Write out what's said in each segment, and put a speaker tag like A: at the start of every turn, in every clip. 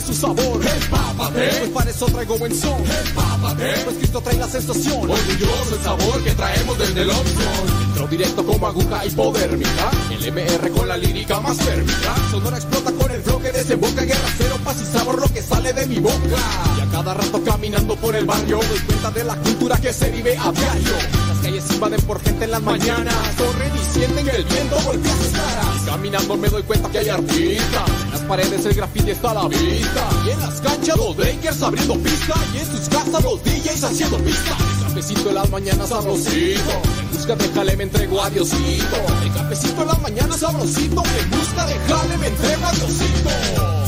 A: de su sabor. Empápate, pues para eso traigo buen son. Empápate, pues Cristo trae la sensación. Orgulloso el sabor que traemos desde el opción. Entro directo como aguja hipodérmica. El MR con la lírica más térmica. Sonora explota con el flow que desemboca. Guerra cero, paz y sabor lo que sale de mi boca. Y a cada rato caminando por el barrio doy cuenta de la cultura que se vive a diario. Las calles invaden por gente en las mañanas. Corren y sienten que el viento golpea sus caras. Caminando me doy cuenta que hay artistas. En las paredes el graffiti está a la vista. Y en las canchas los breakers abriendo pista. Y en sus casas los DJs haciendo pista. El cafecito en las mañanas sabrosito. En busca de jale me entrego a Diosito. El cafecito en las mañanas sabrosito. En busca de jale me entrego a Diosito.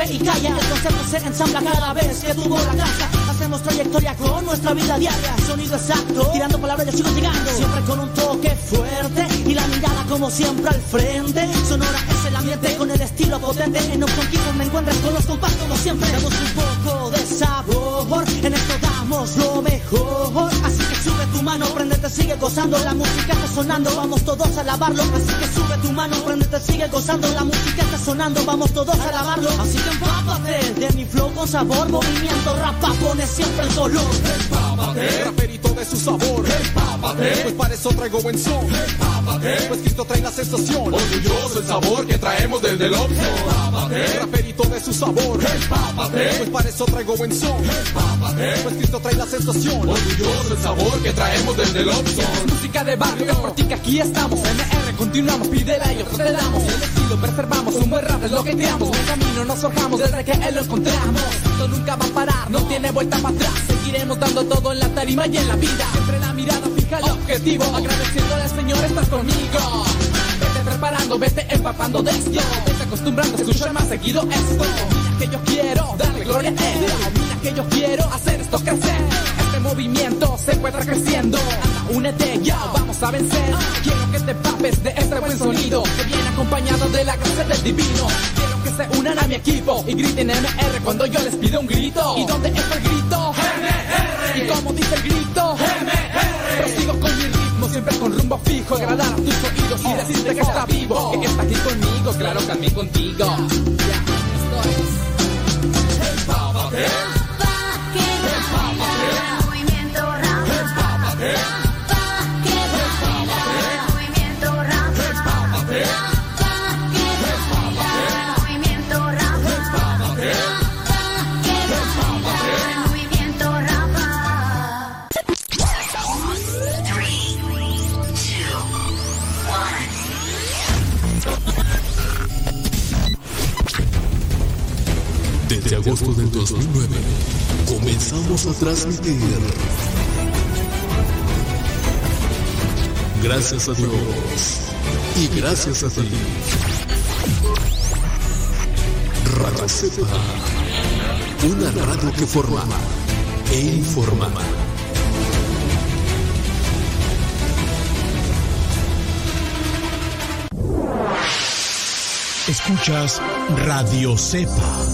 B: Y calla. El concepto se ensambla cada vez que tuvo la casa. Hacemos trayectoria con nuestra vida diaria. Sonido exacto, tirando palabras yo sigo llegando. Siempre con un toque fuerte y la mirada como siempre al frente. Sonora es el ambiente con el estilo potente. En Option Keyboard me encuentras con los compás como siempre. Damos un poco de sabor, en esto damos lo mejor. Así que mano, prendete, sigue gozando. La música está sonando, vamos todos a lavarlo. Así que sube tu mano, prendete, sigue gozando. La música está sonando, vamos todos a lavarlo. Así que empápate de mi flow con sabor. Movimiento rapa, pone siempre el color.
A: Empápate, raperito de su sabor. Empápate, pues para eso traigo buen son. Empápate, pues Cristo trae la sensación. Orgulloso el sabor que traemos desde el opción. Empápate, raperito de su sabor. Empápate, pues para eso traigo buen son. Empápate, pues Cristo trae la sensación. Orgulloso el sabor que traemos desde el opción.
C: Música de barrio, es por ti que aquí estamos. MR, continuamos, pídela y nosotros te damos. El estilo preservamos, un buen rap es lo que creamos. En el camino nos forjamos desde que él lo encontramos. Nunca va a parar, no tiene vuelta para atrás. Seguiremos dando todo en la tarima y en la vida. Siempre la mirada fija al objetivo. Agradeciéndole al Señor, estás conmigo. Vete preparando, vete empapando de esto. Vete acostumbrando a escuchar más seguido esto. Mira que yo quiero darle gloria a él. Mira que yo quiero hacer esto crecer. Movimiento se encuentra creciendo. Únete ya, vamos a vencer. Quiero que te papes de este buen sonido que viene acompañado de la gracia del divino. Quiero que se unan a mi equipo y griten MR cuando yo les pido un grito. ¿Y dónde está el grito? MR. ¿Y cómo dice el grito? MR. Prosigo con mi ritmo, siempre con rumbo fijo. Agradar a tus oídos y decirte que está vivo. Que está aquí conmigo, claro, también contigo. Ya, esto es.
A: Empápate,
D: Va,
E: agosto del 2009 comenzamos a transmitir. Gracias a Dios y gracias a ti. Radio Cepa, una radio que forma e informa. Escuchas Radio Cepa.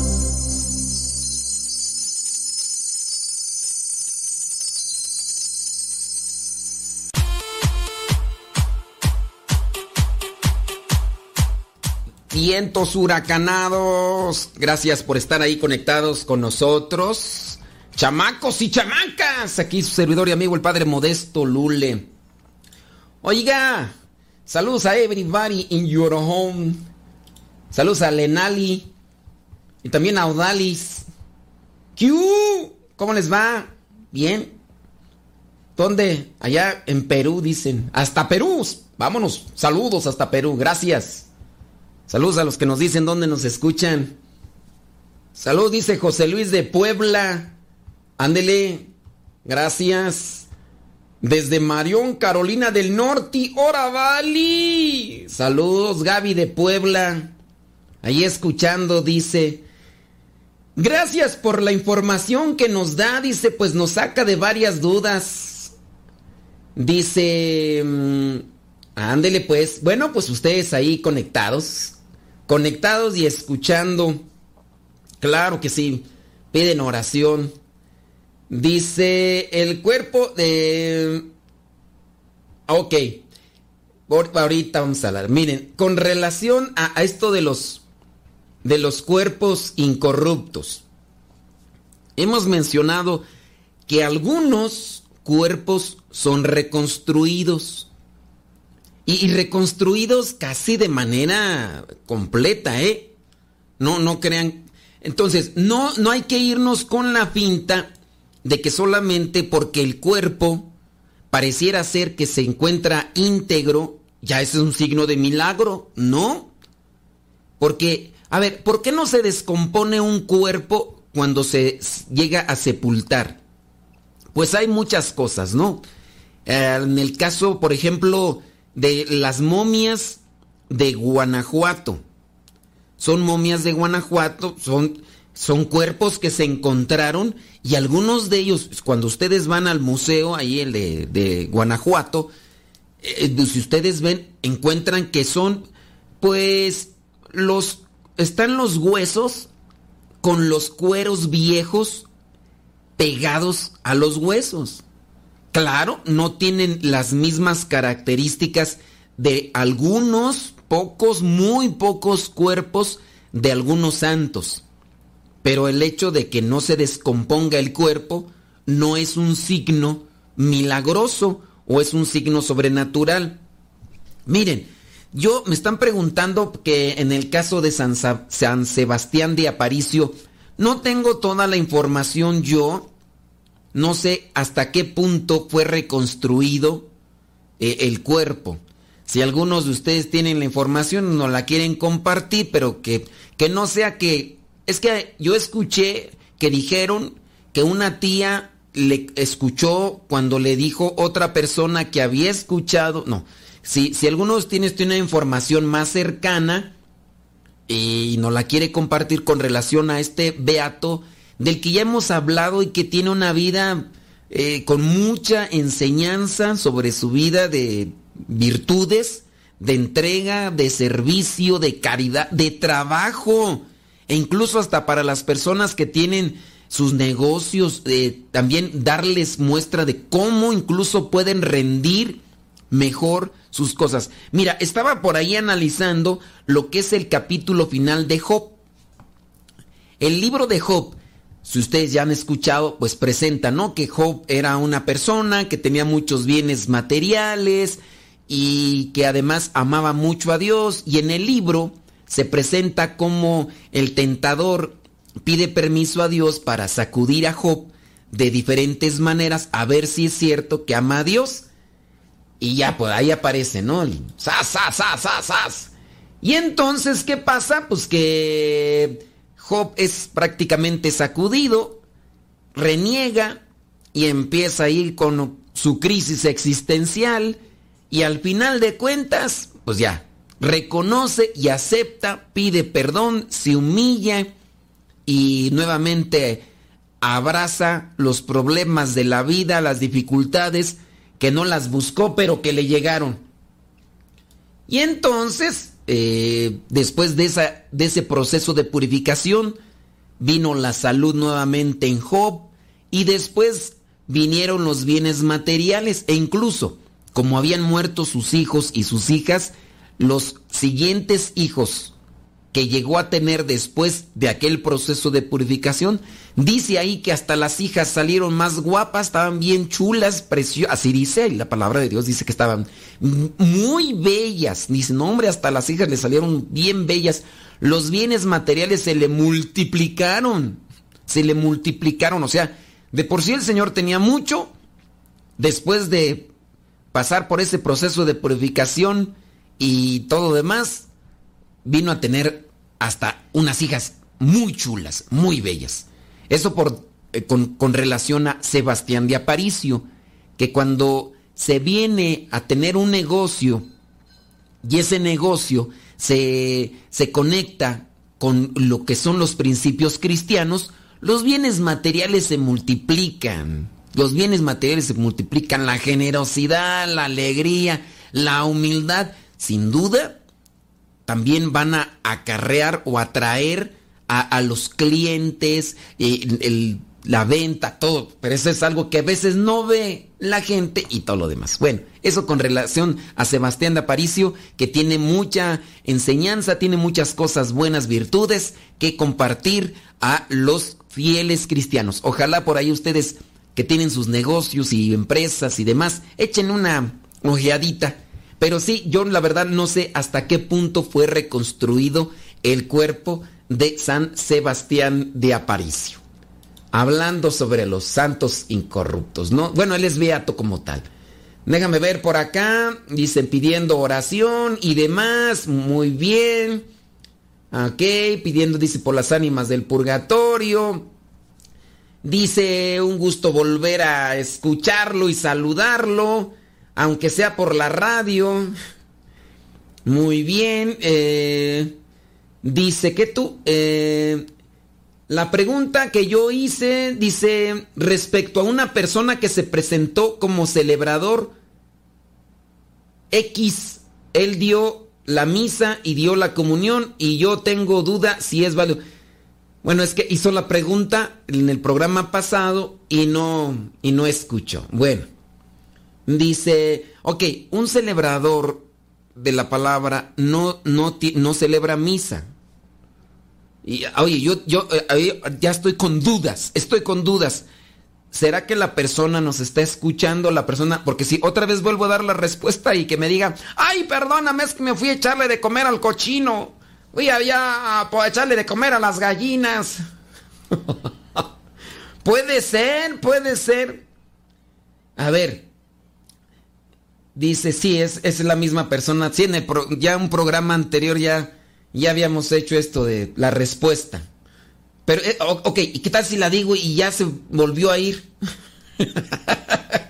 F: Vientos huracanados. Gracias por estar ahí conectados con nosotros. Chamacos y chamacas. Aquí su servidor y amigo el padre Modesto Lule. Oiga, saludos a everybody in your home. Saludos a Lenali. Y también a Odalis. ¿Qué? ¿Cómo les va? ¿Bien? ¿Dónde? Allá en Perú, dicen. Hasta Perú. Vámonos. Saludos hasta Perú. Gracias. Saludos a los que nos dicen dónde nos escuchan. Salud, dice José Luis de Puebla. Ándele. Gracias. Desde Marión, Carolina del Norte. ¡Hora, Vali! Saludos, Gaby de Puebla. Ahí escuchando, dice. Gracias por la información que nos da, dice, pues nos saca de varias dudas. Dice... mm, Ándele pues. Bueno, pues ustedes ahí conectados. Conectados y escuchando. Claro que sí. Piden oración. Dice el cuerpo de... Ok. Ahorita vamos a hablar. Miren, con relación a, a esto de los de los cuerpos incorruptos. Hemos mencionado que algunos cuerpos son reconstruidos. Y, reconstruidos casi de manera completa, ¿eh? No, no crean. Entonces, no, no hay que irnos con la finta de que solamente porque el cuerpo pareciera ser que se encuentra íntegro, ya es un signo de milagro, ¿no? Porque, a ver, ¿por qué no se descompone un cuerpo cuando se llega a sepultar? Pues hay muchas cosas, ¿no? Eh, en el caso, por ejemplo, de las momias de Guanajuato. Son momias de Guanajuato, son, son cuerpos que se encontraron y algunos de ellos, cuando ustedes van al museo, ahí el de, de Guanajuato, eh, si ustedes ven, encuentran que son, pues, los, están los huesos con los cueros viejos pegados a los huesos. Claro, no tienen las mismas características de algunos pocos, muy pocos cuerpos de algunos santos. Pero el hecho de que no se descomponga el cuerpo no es un signo milagroso o es un signo sobrenatural. Miren, yo me están preguntando que en el caso de San, Sa- San Sebastián de Aparicio, no tengo toda la información yo, no sé hasta qué punto fue reconstruido eh, el cuerpo. Si algunos de ustedes tienen la información, no la quieren compartir, pero que, que no sea que... Es que yo escuché que dijeron que una tía le escuchó cuando le dijo otra persona que había escuchado... No, si, si algunos tienes tiene una información más cercana y no la quiere compartir con relación a este beato del que ya hemos hablado y que tiene una vida eh, con mucha enseñanza sobre su vida de virtudes, de entrega, de servicio, de caridad, de trabajo, e incluso hasta para las personas que tienen sus negocios, eh, también darles muestra de cómo incluso pueden rendir mejor sus cosas. Mira, estaba por ahí analizando lo que es el capítulo final de Job. El libro de Job, si ustedes ya han escuchado, pues presenta, ¿no? Que Job era una persona que tenía muchos bienes materiales y que además amaba mucho a Dios. Y en el libro se presenta como el tentador pide permiso a Dios para sacudir a Job de diferentes maneras a ver si es cierto que ama a Dios. Y ya, pues ahí aparece, ¿no? El ¡Sas, sas, sas, sas, sas! Y entonces, ¿qué pasa? Pues que Job es prácticamente sacudido, reniega y empieza a ir con su crisis existencial y al final de cuentas, pues ya, reconoce y acepta, pide perdón, se humilla y nuevamente abraza los problemas de la vida, las dificultades que no las buscó pero que le llegaron. Y entonces, eh, después de, esa, de ese proceso de purificación, vino la salud nuevamente en Job y después vinieron los bienes materiales e incluso, como habían muerto sus hijos y sus hijas, los siguientes hijos que llegó a tener después de aquel proceso de purificación, dice ahí que hasta las hijas salieron más guapas, estaban bien chulas, preciosas, así dice, la palabra de Dios dice que estaban muy bellas, dice, no hombre, hasta las hijas le salieron bien bellas, los bienes materiales se le multiplicaron, se le multiplicaron, o sea, de por sí el Señor tenía mucho, después de pasar por ese proceso de purificación y todo demás, vino a tener hasta unas hijas muy chulas, muy bellas. Eso por, eh, con, con relación a Sebastián de Aparicio, que cuando se viene a tener un negocio y ese negocio se, se conecta con lo que son los principios cristianos, los bienes materiales se multiplican. Los bienes materiales se multiplican, la generosidad, la alegría, la humildad, sin duda, también van a acarrear o atraer a, a los clientes, eh, la venta, todo. Pero eso es algo que a veces no ve la gente y todo lo demás. Bueno, eso con relación a Sebastián de Aparicio, que tiene mucha enseñanza, tiene muchas cosas buenas, virtudes que compartir a los fieles cristianos. Ojalá por ahí ustedes que tienen sus negocios y empresas y demás, echen una ojeadita. Pero sí, yo la verdad no sé hasta qué punto fue reconstruido el cuerpo de San Sebastián de Aparicio. Hablando sobre los santos incorruptos, ¿no? Bueno, él es beato como tal. Déjame ver por acá. Dicen pidiendo oración y demás. Muy bien. Ok, pidiendo, dice, por las ánimas del purgatorio. Dice, un gusto volver a escucharlo y saludarlo, aunque sea por la radio. Muy bien. eh, dice que tú... eh, la pregunta que yo hice dice respecto a una persona que se presentó como celebrador X, él dio la misa y dio la comunión y yo tengo duda si es válido. Bueno, es que hizo la pregunta en el programa pasado y no y no escuchó. Bueno, dice, ok, un celebrador de la palabra no no no celebra misa. Y, oye, yo, yo eh, ya estoy con dudas, estoy con dudas. ¿Será que la persona nos está escuchando? La persona, porque si otra vez vuelvo a dar la respuesta y que me diga, ay, perdóname, es que me fui a echarle de comer al cochino. Fui allá a po- echarle de comer a las gallinas. puede ser, puede ser. A ver. Dice, sí, es, es la misma persona. Sí, en ya un programa anterior ya, ya habíamos hecho esto de la respuesta. Pero, eh, ok, ¿y qué tal si la digo y ya se volvió a ir?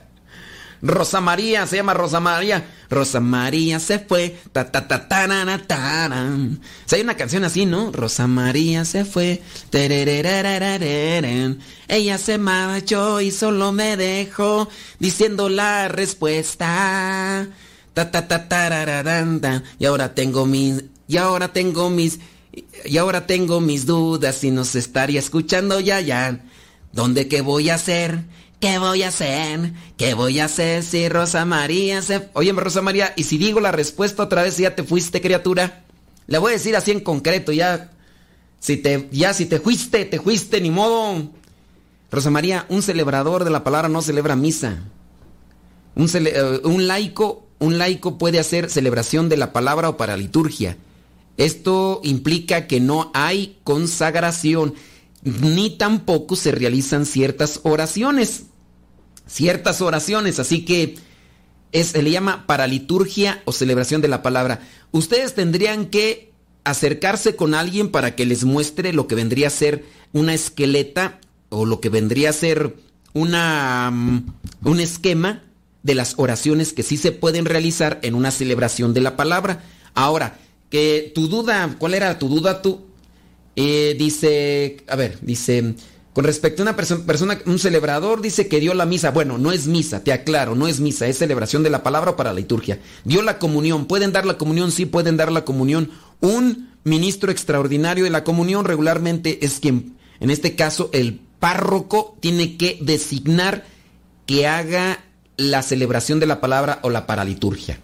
F: Rosa María, se llama Rosa María. Rosa María se fue. Ta ta ta tarana, taran. O sea, hay una canción así, ¿no? Rosa María se fue. Ella se marchó y solo me dejó diciendo la respuesta. Ta ta ta ta. Y ahora tengo mis y ahora tengo mis y ahora tengo mis dudas si nos estaría escuchando ya ya. ¿Dónde qué voy a hacer? ¿Qué voy a hacer? ¿Qué voy a hacer si Rosa María se... Oye, Rosa María, ¿y si digo la respuesta otra vez ya te fuiste, criatura? Le voy a decir así en concreto, ya... Si te... Ya, si te fuiste, te fuiste, ni modo. Rosa María, un celebrador de la palabra no celebra misa. Un, eh, un laico, un laico puede hacer celebración de la palabra o para liturgia. Esto implica que no hay consagración, ni tampoco se realizan ciertas oraciones. Ciertas oraciones, así que es, se le llama para liturgia o celebración de la palabra. Ustedes tendrían que acercarse con alguien para que les muestre lo que vendría a ser una esqueleta o lo que vendría a ser una, mm, un esquema de las oraciones que sí se pueden realizar en una celebración de la palabra. Ahora, que tu duda, ¿cuál era tu duda tú? Eh, dice, a ver, dice, con respecto a una perso- persona, un celebrador dice que dio la misa. Bueno, no es misa, te aclaro, no es misa, es celebración de la palabra para la liturgia. Dio la comunión, ¿pueden dar la comunión? Sí, pueden dar la comunión. Un ministro extraordinario de la comunión regularmente es quien, en este caso, el párroco tiene que designar que haga la celebración de la palabra o la paraliturgia.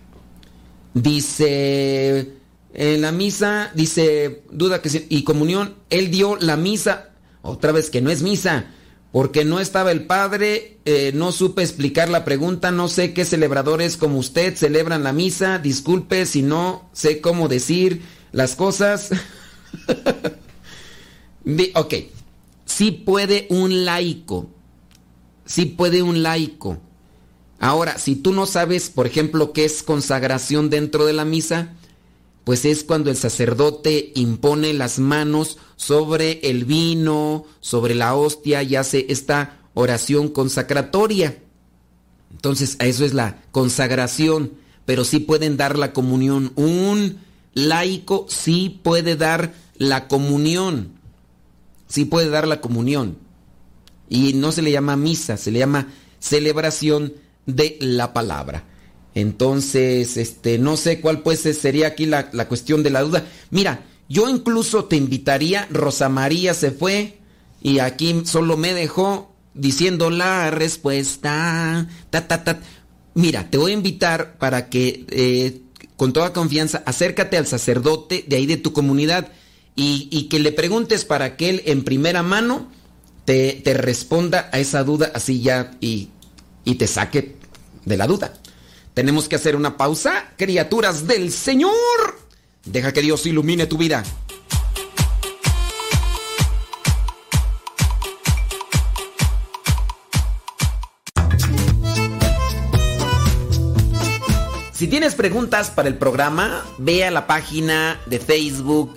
F: Dice en la misa, dice, duda que y comunión, él dio la misa, otra vez que no es misa, porque no estaba el padre, eh, no supe explicar la pregunta, no sé qué celebradores como usted celebran la misa, disculpe si no sé cómo decir las cosas. Ok, sí puede un laico, sí puede un laico. Ahora, si tú no sabes, por ejemplo, qué es consagración dentro de la misa, pues es cuando el sacerdote impone las manos sobre el vino, sobre la hostia y hace esta oración consacratoria. Entonces, eso es la consagración, pero sí pueden dar la comunión. Un laico sí puede dar la comunión. Sí puede dar la comunión. Y no se le llama misa, se le llama celebración de la palabra. Entonces, este, no sé cuál pues sería aquí la, la cuestión de la duda. Mira, yo incluso te invitaría, Rosa María se fue y aquí solo me dejó diciendo la respuesta. Ta, ta, ta. Mira, te voy a invitar para que eh, con toda confianza acércate al sacerdote de ahí de tu comunidad y, y que le preguntes para que él en primera mano te, te responda a esa duda así ya y, y te saque de la duda. Tenemos que hacer una pausa, criaturas del Señor. Deja que Dios ilumine tu vida. Si tienes preguntas para el programa, ve a la página de Facebook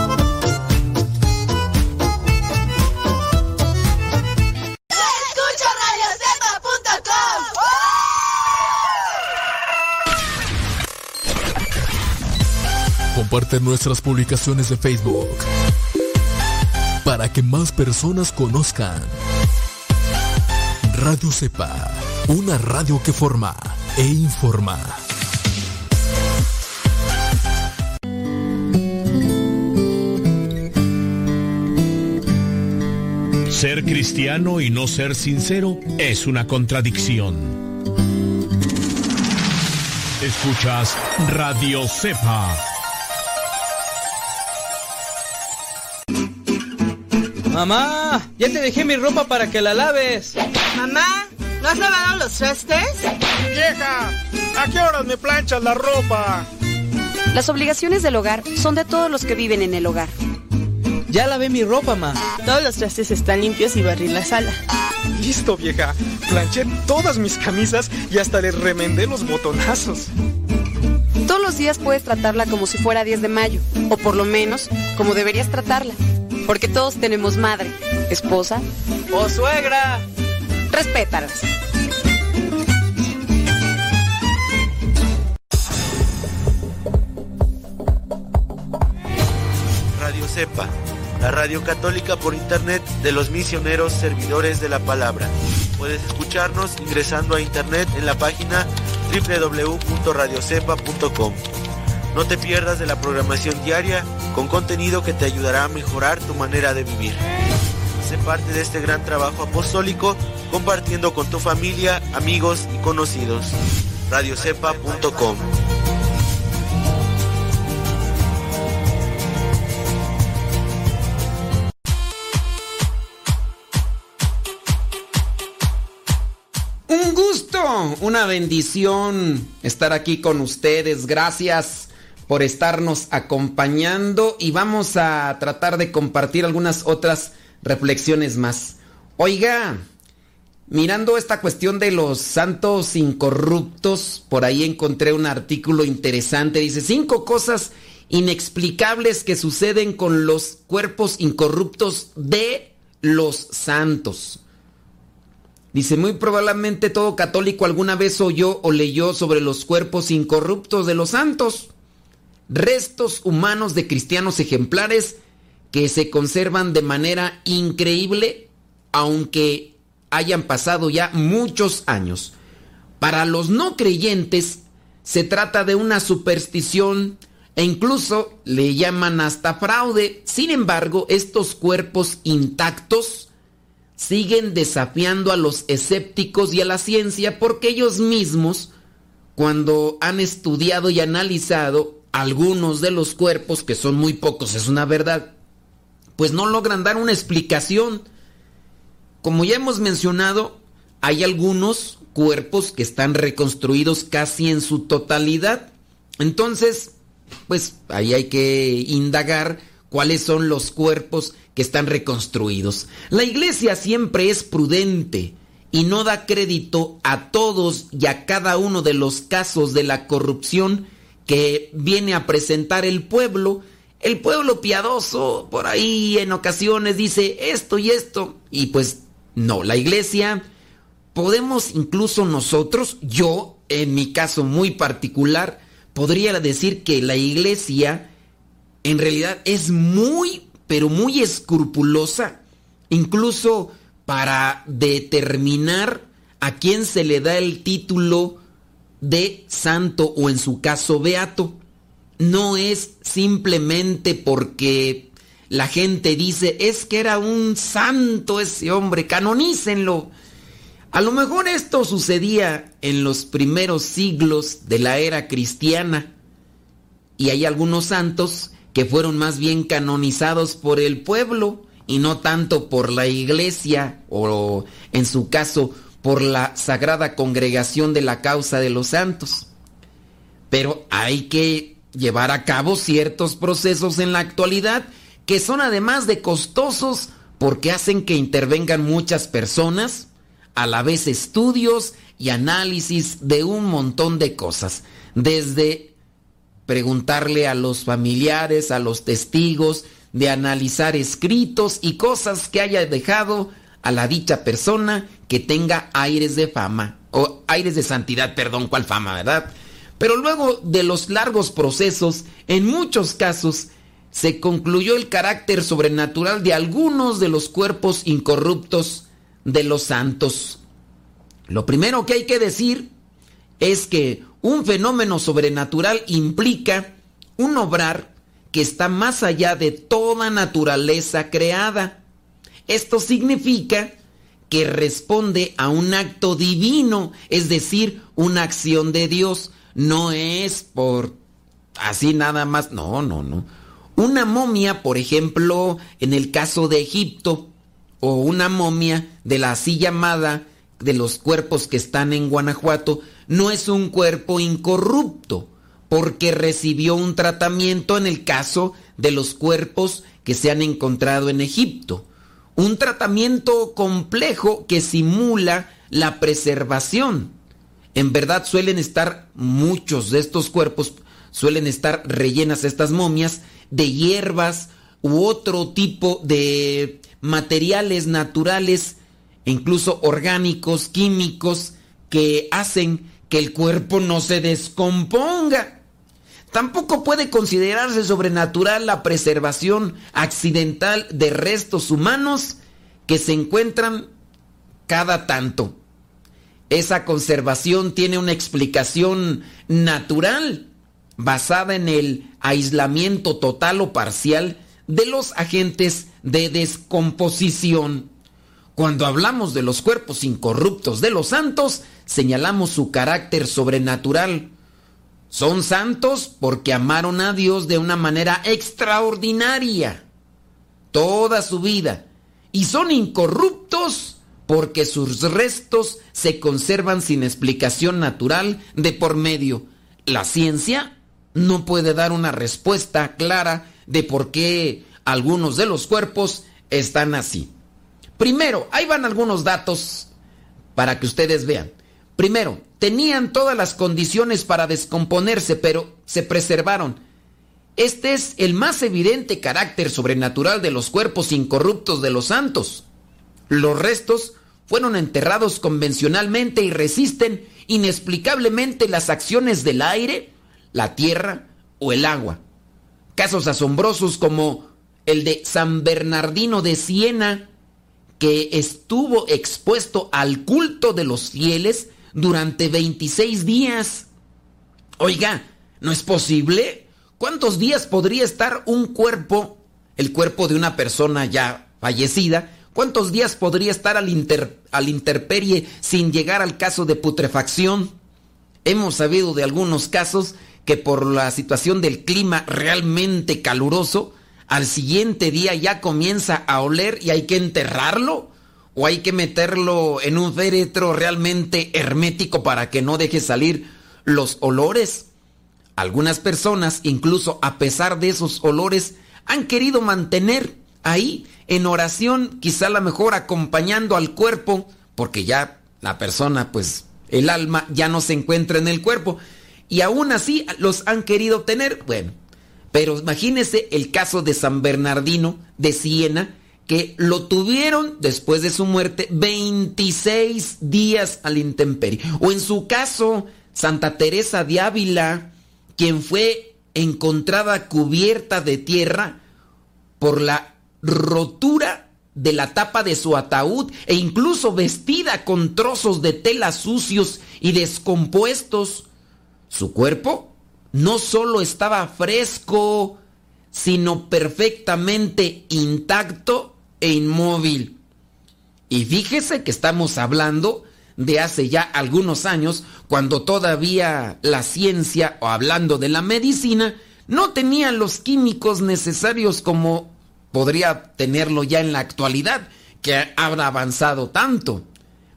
E: Comparte nuestras publicaciones de Facebook para que más personas conozcan. Radio Cepa, una radio que forma e informa.
G: Ser cristiano y no ser sincero es una contradicción. Escuchas Radio Cepa.
H: Mamá, ya te dejé mi ropa para que la laves.
I: Mamá, ¿no has lavado los trastes?
J: Vieja, ¿a qué horas me planchas la ropa?
K: Las obligaciones del hogar son de todos los que viven en el hogar.
H: Ya lavé mi ropa, ma.
I: Todos los trastes están limpios y barrí la sala.
J: Listo, vieja. Planché todas mis camisas y hasta les remendé los botonazos.
K: Todos los días puedes tratarla como si fuera 10 de mayo, o por lo menos como deberías tratarla. Porque todos tenemos madre, esposa
H: ¡Oh, suegra!
K: Respétalas.
L: Radio Cepa, la radio católica por internet de los misioneros servidores de la palabra. Puedes escucharnos ingresando a internet en la página www.radiocepa.com. No te pierdas de la programación diaria con contenido que te ayudará a mejorar tu manera de vivir. Sé parte de este gran trabajo apostólico compartiendo con tu familia, amigos y conocidos. radiocepa.com
F: Un gusto, una bendición estar aquí con ustedes. Gracias por estarnos acompañando y vamos a tratar de compartir algunas otras reflexiones más. Oiga, mirando esta cuestión de los santos incorruptos, por ahí encontré un artículo interesante. Dice, cinco cosas inexplicables que suceden con los cuerpos incorruptos de los santos. Dice, muy probablemente todo católico alguna vez oyó o leyó sobre los cuerpos incorruptos de los santos. Restos humanos de cristianos ejemplares que se conservan de manera increíble, aunque hayan pasado ya muchos años. Para los no creyentes, se trata de una superstición e incluso le llaman hasta fraude. Sin embargo, estos cuerpos intactos siguen desafiando a los escépticos y a la ciencia porque ellos mismos, cuando han estudiado y analizado algunos de los cuerpos, que son muy pocos, es una verdad, pues no logran dar una explicación. Como ya hemos mencionado, hay algunos cuerpos que están reconstruidos casi en su totalidad. Entonces, pues ahí hay que indagar cuáles son los cuerpos que están reconstruidos. La iglesia siempre es prudente y no da crédito a todos y a cada uno de los casos de la corrupción que viene a presentar el pueblo. el pueblo piadoso por ahí en ocasiones dice esto y esto. Y pues no, la iglesia, podemos incluso nosotros, yo en mi caso muy particular, podría decir que la iglesia en realidad es muy, pero muy escrupulosa, incluso para determinar a quién se le da el título de santo o en su caso beato. No es simplemente porque la gente dice, es que era un santo ese hombre, canonícenlo. A lo mejor esto sucedía en los primeros siglos de la era cristiana y hay algunos santos que fueron más bien canonizados por el pueblo y no tanto por la iglesia o en su caso por la sagrada congregación de la causa de los santos. Pero hay que llevar a cabo ciertos procesos en la actualidad que son además de costosos porque hacen que intervengan muchas personas, a la vez estudios y análisis de un montón de cosas, desde preguntarle a los familiares, a los testigos, de analizar escritos y cosas que haya dejado a la dicha persona que tenga aires de fama, o aires de santidad, perdón, ¿cuál fama, verdad? Pero luego de los largos procesos, en muchos casos, se concluyó el carácter sobrenatural de algunos de los cuerpos incorruptos de los santos. Lo primero que hay que decir es que un fenómeno sobrenatural implica un obrar que está más allá de toda naturaleza creada. Esto significa que responde a un acto divino, es decir, una acción de Dios. No es por así nada más, no, no, no. Una momia, por ejemplo, en el caso de Egipto, o una momia de la así llamada de los cuerpos que están en Guanajuato, no es un cuerpo incorrupto, porque recibió un tratamiento en el caso de los cuerpos que se han encontrado en Egipto un tratamiento complejo que simula la preservación. En verdad suelen estar muchos de estos cuerpos, suelen estar rellenas estas momias de hierbas u otro tipo de materiales naturales, incluso orgánicos, químicos, que hacen que el cuerpo no se descomponga. Tampoco puede considerarse sobrenatural la preservación accidental de restos humanos que se encuentran cada tanto. Esa conservación tiene una explicación natural basada en el aislamiento total o parcial de los agentes de descomposición. Cuando hablamos de los cuerpos incorruptos de los santos, señalamos su carácter sobrenatural son santos porque amaron a Dios de una manera extraordinaria toda su vida. Y son incorruptos porque sus restos se conservan sin explicación natural de por medio. La ciencia no puede dar una respuesta clara de por qué algunos de los cuerpos están así. Primero, ahí van algunos datos para que ustedes vean. Primero, tenían todas las condiciones para descomponerse, pero se preservaron. Este es el más evidente carácter sobrenatural de los cuerpos incorruptos de los santos. Los restos fueron enterrados convencionalmente y resisten inexplicablemente las acciones del aire, la tierra o el agua. Casos asombrosos como el de San Bernardino de Siena, que estuvo expuesto al culto de los fieles durante 26 días. Oiga, ¿no es posible? ¿Cuántos días podría estar un cuerpo, el cuerpo de una persona ya fallecida, cuántos días podría estar al, inter, al interperie sin llegar al caso de putrefacción? Hemos sabido de algunos casos que por la situación del clima realmente caluroso, al siguiente día ya comienza a oler y hay que enterrarlo o hay que meterlo en un féretro realmente hermético para que no deje salir los olores. Algunas personas, incluso a pesar de esos olores, han querido mantener ahí en oración, quizá la mejor acompañando al cuerpo, porque ya la persona, pues el alma ya no se encuentra en el cuerpo, y aún así los han querido tener. Bueno, Pero imagínese el caso de San Bernardino de Siena, que lo tuvieron después de su muerte 26 días al intemperie. O en su caso, Santa Teresa de Ávila, quien fue encontrada cubierta de tierra por la rotura de la tapa de su ataúd e incluso vestida con trozos de tela sucios y descompuestos. Su cuerpo no solo estaba fresco, sino perfectamente intacto e inmóvil. Y fíjese que estamos hablando de hace ya algunos años, cuando todavía la ciencia, o hablando de la medicina, no tenía los químicos necesarios como podría tenerlo ya en la actualidad, que habrá avanzado tanto.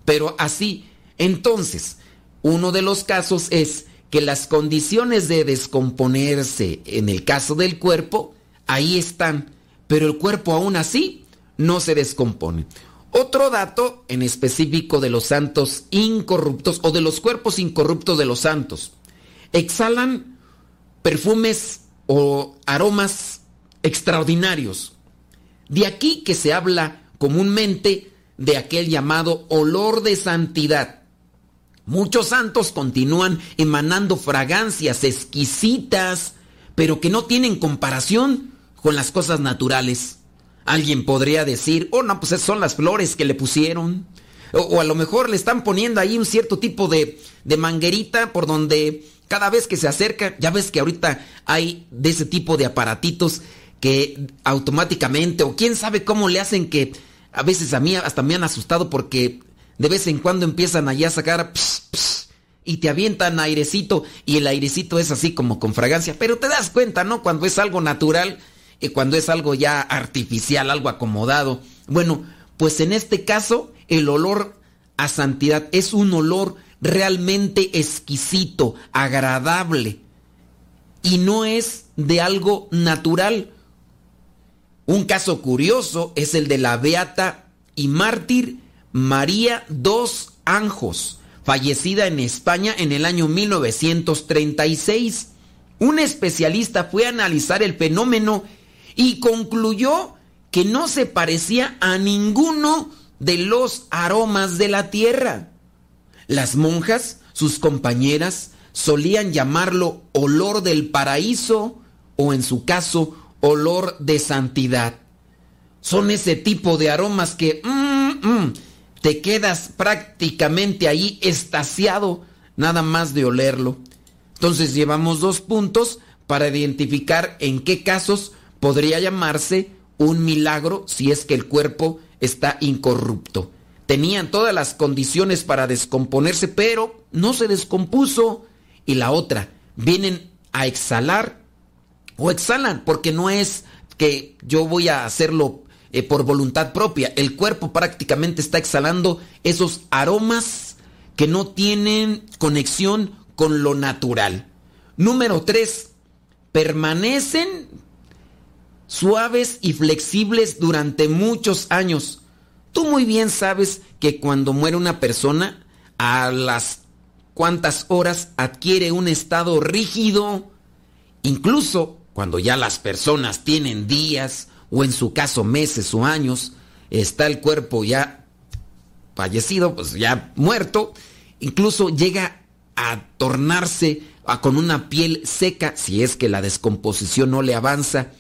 F: Pero así, entonces, uno de los casos es que las condiciones de descomponerse en el caso del cuerpo, ahí están, pero el cuerpo aún así no se descompone. Otro dato en específico de los santos incorruptos o de los cuerpos incorruptos de los santos. Exhalan perfumes o aromas extraordinarios. De aquí que se habla comúnmente de aquel llamado olor de santidad. Muchos santos continúan emanando fragancias exquisitas, pero que no tienen comparación con las cosas naturales. Alguien podría decir, oh no, pues son las flores que le pusieron. O, a lo mejor le están poniendo ahí un cierto tipo de, de manguerita por donde cada vez que se acerca, ya ves que ahorita hay de ese tipo de aparatitos que automáticamente, o quién sabe cómo le hacen que a veces a mí hasta me han asustado porque de vez en cuando empiezan allá a sacar y te avientan airecito y el airecito es así como con fragancia, pero te das cuenta, ¿no? Cuando es algo natural y cuando es algo ya artificial, algo acomodado. Bueno, pues en este caso el olor a santidad es un olor realmente exquisito, agradable y no es de algo natural. Un caso curioso es el de la beata y mártir María dos Anjos, fallecida en España en el año 1936. Un especialista fue a analizar el fenómeno y concluyó que no se parecía a ninguno de los aromas de la tierra. Las monjas, sus compañeras, solían llamarlo olor del paraíso o en su caso olor de santidad. Son ese tipo de aromas que mm, mm, te quedas prácticamente ahí estasiado nada más de olerlo. Entonces llevamos dos puntos para identificar en qué casos podría llamarse un milagro si es que el cuerpo está incorrupto. Tenían todas las condiciones para descomponerse, pero no se descompuso. Y la otra, vienen a exhalar o exhalan, porque no es que yo voy a hacerlo eh, por voluntad propia. El cuerpo prácticamente está exhalando esos aromas que no tienen conexión con lo natural. Número 3. Permanecen suaves y flexibles durante muchos años. Tú muy bien sabes que cuando muere una persona, a las cuantas horas adquiere un estado rígido, incluso cuando ya las personas tienen días o en su caso meses o años, está el cuerpo ya fallecido, pues ya muerto, incluso llega a tornarse a, con una piel seca si es que la descomposición no le avanza.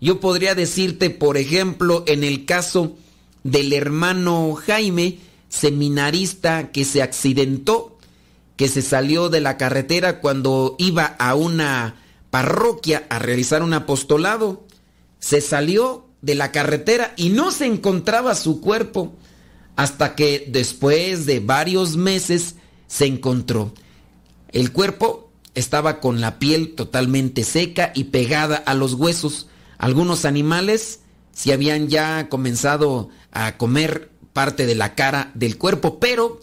F: Yo podría decirte, por ejemplo, en el caso del hermano Jaime, seminarista que se accidentó, que se salió de la carretera cuando iba a una parroquia a realizar un apostolado. Se salió de la carretera y no se encontraba su cuerpo hasta que después de varios meses se encontró. El cuerpo estaba con la piel totalmente seca y pegada a los huesos. Algunos animales se habían ya comenzado a comer parte de la cara del cuerpo, pero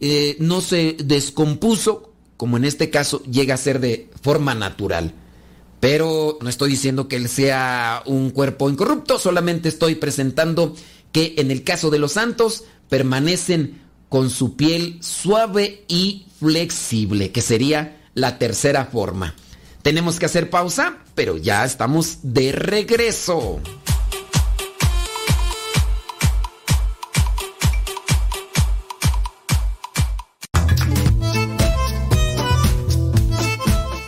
F: eh, no se descompuso, como en este caso llega a ser de forma natural. Pero no estoy diciendo que él sea un cuerpo incorrupto, solamente estoy presentando que en el caso de los santos permanecen con su piel suave y flexible, que sería la tercera forma. Tenemos que hacer pausa pero ya estamos de regreso.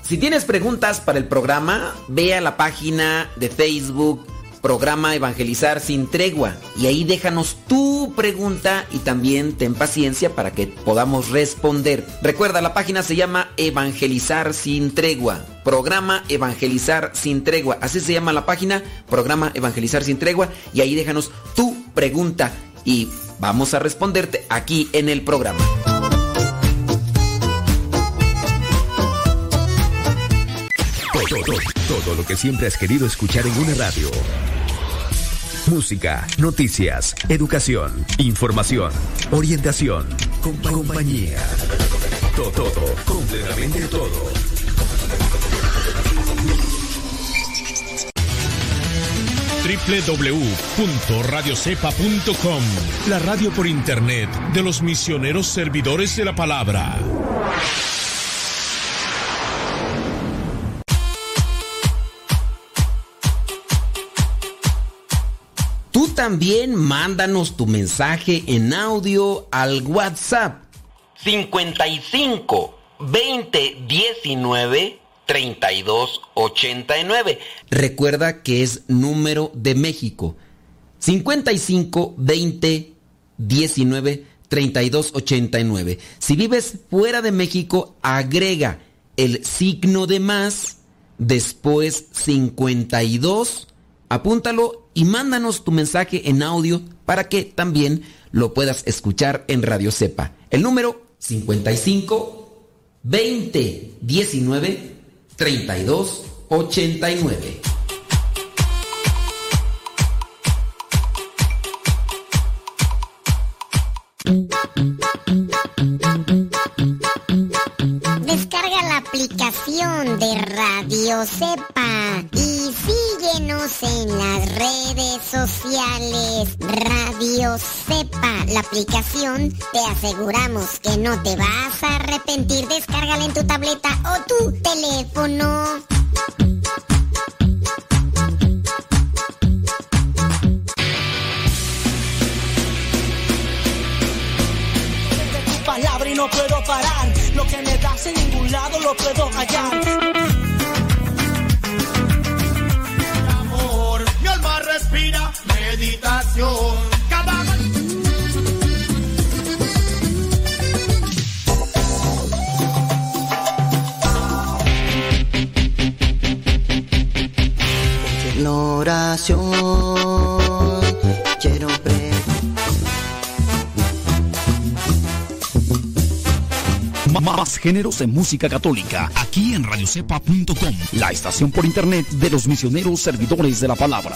F: Si tienes preguntas para el programa, ve a la página de Facebook Programa Evangelizar sin tregua y ahí déjanos tu pregunta y también ten paciencia para que podamos responder. Recuerda, la página se llama Evangelizar sin tregua. Programa Evangelizar sin tregua. Así se llama la página, Programa Evangelizar sin tregua y ahí déjanos tu pregunta y vamos a responderte aquí en el programa.
M: Todo, lo que siempre has querido escuchar en una radio. Música, noticias, educación, información, orientación, compa- compañía. Todo, todo, completamente todo.
G: www.radiocepa.com, la radio por internet de los misioneros servidores de la palabra.
F: También mándanos tu mensaje en audio al WhatsApp 55 20 19 32 89. Recuerda que es número de México. 55 20 19 32 89. Si vives fuera de México, agrega el signo de más, después 52, apúntalo y mándanos tu mensaje en audio para que también lo puedas escuchar en Radio Cepa. El número 55 20 19 32 89.
N: Descarga la aplicación de Radio Cepa en las redes sociales. Radio Cepa, la aplicación, te aseguramos que no te vas a arrepentir. Descárgala en tu tableta o tu teléfono.
B: palabra y no puedo parar. Lo que me das en ningún lado lo puedo hallar.
O: Respira meditación. Cada
P: La oración quiero
Q: Más géneros en música católica, aquí en radiocepa.com, la estación por internet de los misioneros servidores de la palabra.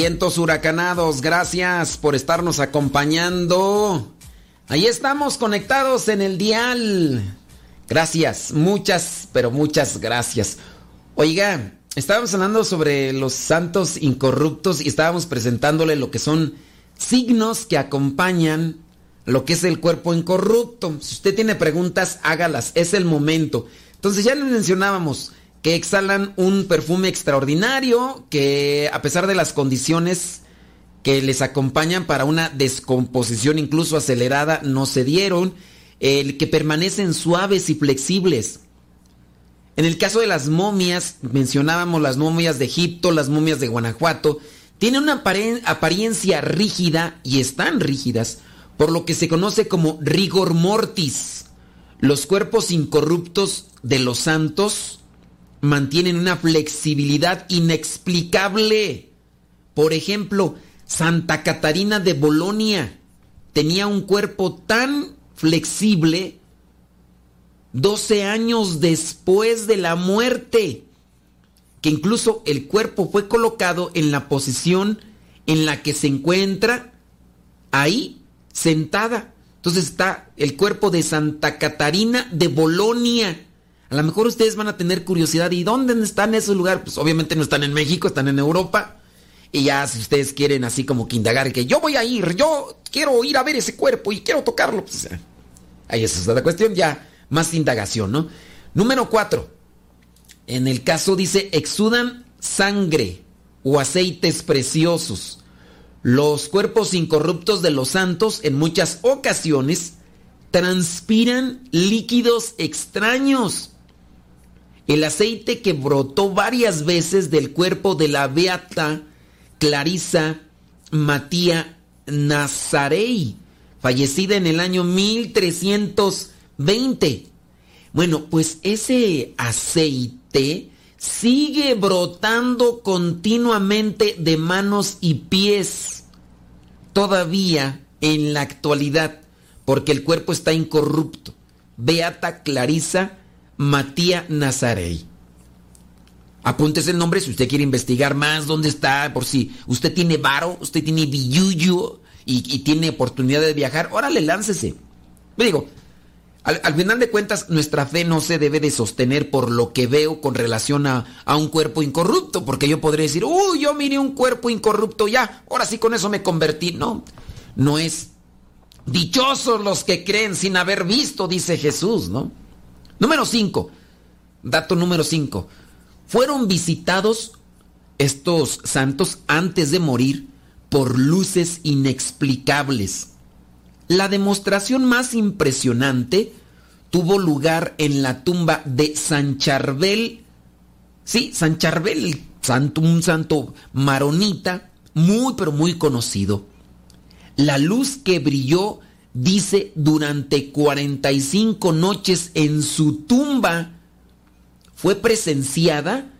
F: Vientos huracanados, gracias por estarnos acompañando. Ahí estamos conectados en el dial. Gracias, muchas, pero muchas gracias. Oiga, estábamos hablando sobre los santos incorruptos y estábamos presentándole lo que son signos que acompañan lo que es el cuerpo incorrupto. Si usted tiene preguntas, hágalas, es el momento. Entonces ya les mencionábamos que exhalan un perfume extraordinario que a pesar de las condiciones que les acompañan para una descomposición incluso acelerada no se dieron, el que permanecen suaves y flexibles. En el caso de las momias, mencionábamos las momias de Egipto, las momias de Guanajuato, tienen una apariencia rígida y están rígidas, por lo que se conoce como rigor mortis. Los cuerpos incorruptos de los santos mantienen una flexibilidad inexplicable. Por ejemplo, Santa Catarina de Bolonia tenía un cuerpo tan flexible 12 años después de la muerte, que incluso el cuerpo fue colocado en la posición en la que se encuentra ahí, sentada. Entonces está el cuerpo de Santa Catarina de Bolonia. A lo mejor ustedes van a tener curiosidad, ¿y dónde están esos lugares? Pues obviamente no están en México, están en Europa. Y ya si ustedes quieren así como que indagar que yo voy a ir, yo quiero ir a ver ese cuerpo y quiero tocarlo, pues eh, ahí es la cuestión, ya más indagación, ¿no? Número cuatro. En el caso dice, exudan sangre o aceites preciosos. Los cuerpos incorruptos de los santos en muchas ocasiones transpiran líquidos extraños. El aceite que brotó varias veces del cuerpo de la beata Clarisa Matía Nazarey, fallecida en el año 1320. Bueno, pues ese aceite sigue brotando continuamente de manos y pies todavía en la actualidad, porque el cuerpo está incorrupto. Beata Clarisa Matía Nazarey. Apúntese el nombre si usted quiere investigar más dónde está, por si usted tiene varo, usted tiene billuyo y, tiene oportunidad de viajar, órale, láncese. Me digo, al, al, final de cuentas, nuestra fe no se debe de sostener por lo que veo con relación a, a, un cuerpo incorrupto, porque yo podría decir, uy, yo miré un cuerpo incorrupto ya, ahora sí con eso me convertí. No, no es dichosos los que creen sin haber visto, dice Jesús, ¿no? Número 5, dato número 5, fueron visitados estos santos antes de morir por luces inexplicables. La demostración más impresionante tuvo lugar en la tumba de San Charbel. Sí, San Charbel, santo, un santo maronita, muy pero muy conocido. La luz que brilló, dice, durante 45 noches en su tumba, fue presenciada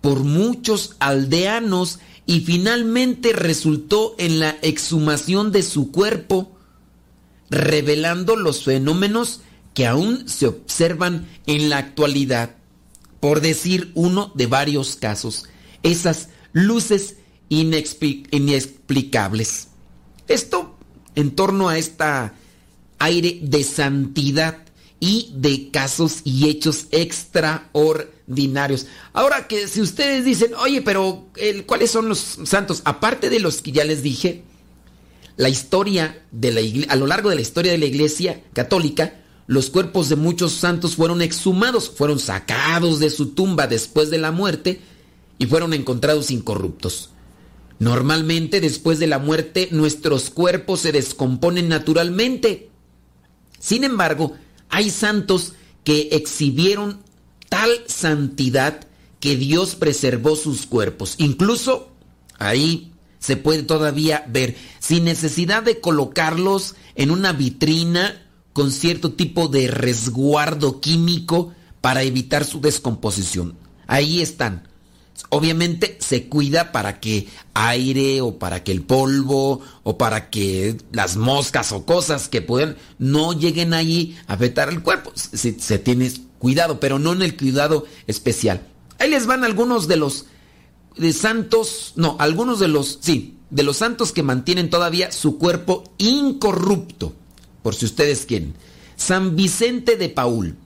F: por muchos aldeanos y finalmente resultó en la exhumación de su cuerpo revelando los fenómenos que aún se observan en la actualidad, por decir uno de varios casos, esas luces inexplicables. Esto en torno a esta aire de santidad y de casos y hechos extraordinarios. Ahora que si ustedes dicen, oye, pero ¿cuáles son los santos? Aparte de los que ya les dije, la historia de la iglesia, a lo largo de la historia de la iglesia católica, los cuerpos de muchos santos fueron exhumados, fueron sacados de su tumba después de la muerte y fueron encontrados incorruptos. Normalmente después de la muerte nuestros cuerpos se descomponen naturalmente. Sin embargo, hay santos que exhibieron tal santidad que Dios preservó sus cuerpos. Incluso ahí se puede todavía ver sin necesidad de colocarlos en una vitrina con cierto tipo de resguardo químico para evitar su descomposición. Ahí están. Obviamente se cuida para que aire o para que el polvo o para que las moscas o cosas que puedan no lleguen ahí a afectar el cuerpo. Se, se tiene cuidado, pero no en el cuidado especial. Ahí les van algunos de los de santos, no, algunos de los, sí, de los santos que mantienen todavía su cuerpo incorrupto, por si ustedes quieren. San Vicente de Paul.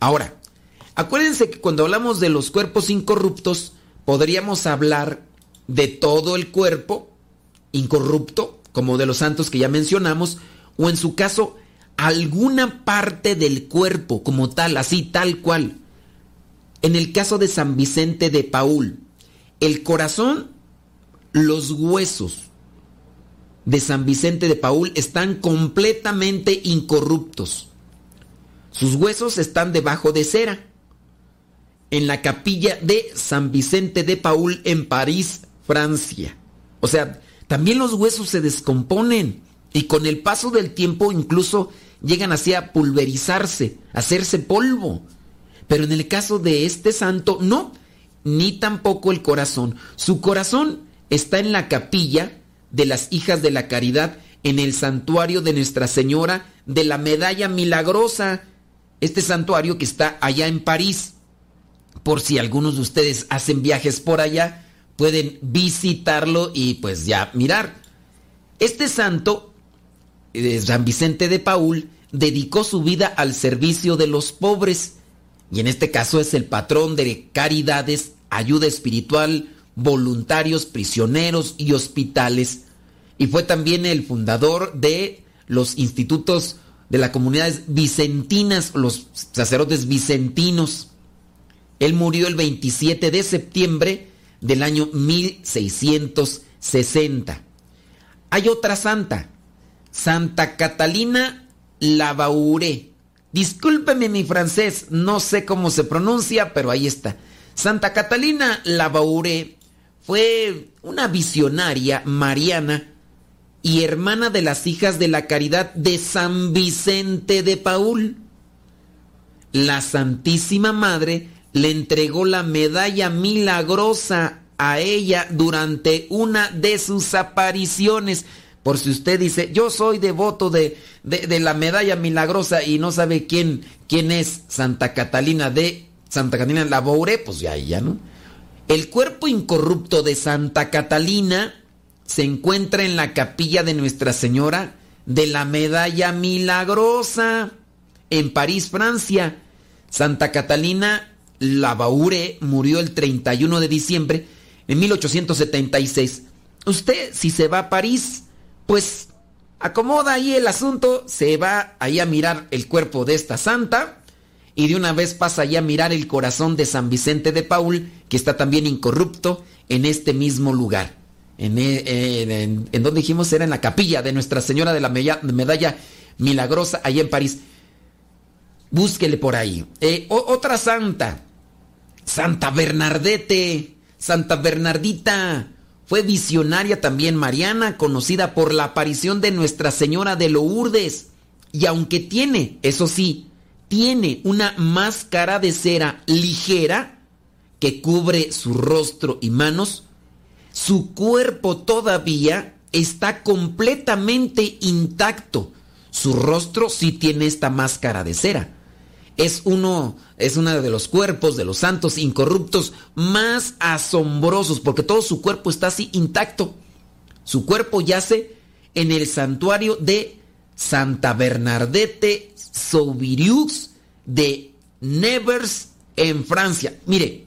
F: Ahora, acuérdense que cuando hablamos de los cuerpos incorruptos, podríamos hablar de todo el cuerpo incorrupto, como de los santos que ya mencionamos, o en su caso, alguna parte del cuerpo como tal, así tal cual. En el caso de San Vicente de Paul, el corazón, los huesos de San Vicente de Paul están completamente incorruptos. Sus huesos están debajo de cera. En la capilla de San Vicente de Paul en París, Francia. O sea, también los huesos se descomponen y con el paso del tiempo incluso llegan así a pulverizarse, a hacerse polvo. Pero en el caso de este santo, no ni tampoco el corazón. Su corazón está en la capilla de las hijas de la caridad en el santuario de Nuestra Señora de la Medalla Milagrosa. Este santuario que está allá en París. Por si algunos de ustedes hacen viajes por allá, pueden visitarlo y pues ya mirar. Este santo, eh, San Vicente de Paul, dedicó su vida al servicio de los pobres y en este caso es el patrón de caridades ayuda espiritual, voluntarios, prisioneros y hospitales. Y fue también el fundador de los institutos de las comunidades vicentinas, los sacerdotes vicentinos. Él murió el 27 de septiembre del año 1660. Hay otra santa, Santa Catalina Lavaure. Discúlpeme mi francés, no sé cómo se pronuncia, pero ahí está. Santa Catalina Lavaure fue una visionaria mariana y hermana de las hijas de la caridad de San Vicente de Paul. La Santísima Madre le entregó la medalla milagrosa a ella durante una de sus apariciones. Por si usted dice, yo soy devoto de, de, la medalla milagrosa y no sabe quién, quién es Santa Catalina de Santa Catalina Laboure, pues ya, ya, ¿no? El cuerpo incorrupto de Santa Catalina se encuentra en la capilla de Nuestra Señora de la Medalla Milagrosa en París, Francia. Santa Catalina Laboure murió el 31 de diciembre de 1876. Usted, si se va a París, pues acomoda ahí el asunto, se va ahí a mirar el cuerpo de esta santa y de una vez pasa ahí a mirar el corazón de San Vicente de Paul, que está también incorrupto en este mismo lugar. En, en donde dijimos era en la capilla de Nuestra Señora de la Medalla Milagrosa, allá en París. Búsquele por ahí. Eh, otra santa, Santa Bernardete, Santa Bernardita. Fue visionaria también mariana, conocida por la aparición de Nuestra Señora de Lourdes. Y aunque tiene, eso sí, tiene una máscara de cera ligera que cubre su rostro y manos, su cuerpo todavía está completamente intacto. Su rostro sí tiene esta máscara de cera. Es uno, es uno de los cuerpos de los santos incorruptos más asombrosos, porque todo su cuerpo está así intacto. Su cuerpo yace en el santuario de Santa Bernadette Sauviriux de Nevers en Francia. Mire,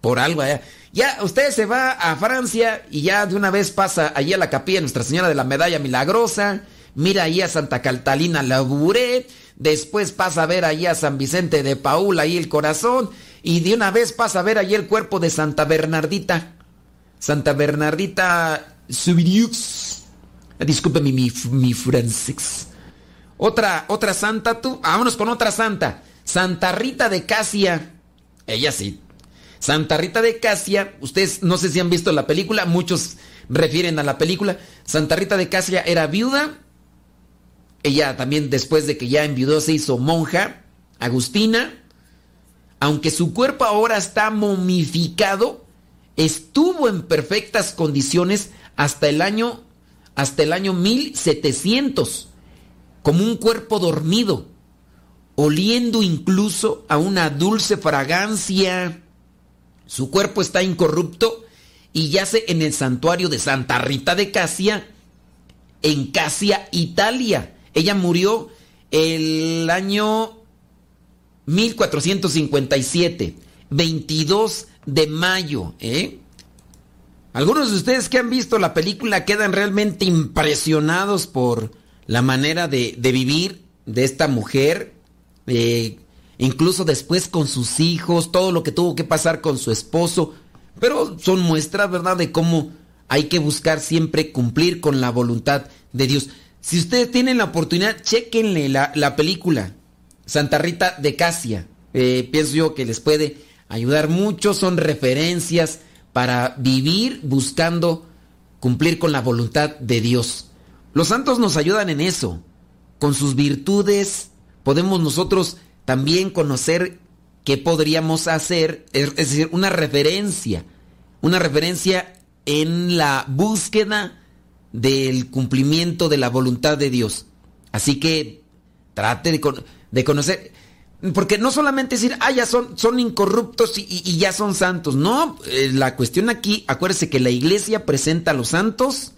F: por algo allá. Ya usted se va a Francia y ya de una vez pasa allí a la capilla Nuestra Señora de la Medalla Milagrosa, mira ahí a Santa Catalina Labouré, después pasa a ver allí a San Vicente de Paul, ahí el corazón, y de una vez pasa a ver allí el cuerpo de Santa Bernardita. Santa Bernardita Subiriux. Disculpe mi, mi, mi francés. Otra, otra santa, tú. Vámonos con otra santa. Santa Rita de Casia. Ella sí. Santa Rita de Casia. Ustedes no sé si han visto la película. Muchos refieren a la película. Santa Rita de Casia era viuda. Ella también después de que ya enviudó se hizo monja. Agustina. Aunque su cuerpo ahora está momificado, estuvo en perfectas condiciones hasta el año hasta el año 1700 como un cuerpo dormido, oliendo incluso a una dulce fragancia. Su cuerpo está incorrupto y yace en el santuario de Santa Rita de Casia, en Casia, Italia. Ella murió el año 1457, 22 de mayo. ¿eh? Algunos de ustedes que han visto la película quedan realmente impresionados por la manera de, vivir de esta mujer, eh, incluso después con sus hijos, todo lo que tuvo que pasar con su esposo, pero son muestras, ¿verdad?, de cómo hay que buscar siempre cumplir con la voluntad de Dios. Si ustedes tienen la oportunidad, chequenle la, la película Santa Rita de Casia. Eh, pienso yo que les puede ayudar mucho, son referencias para vivir buscando cumplir con la voluntad de Dios. Los santos nos ayudan en eso. Con sus virtudes podemos nosotros también conocer qué podríamos hacer, es decir, una referencia, una referencia en la búsqueda del cumplimiento de la voluntad de Dios. Así que trate de, con, de conocer, porque no solamente decir, ah, ya son, son incorruptos y, y ya son santos. No, eh, la cuestión aquí, acuérdese que la iglesia presenta a los santos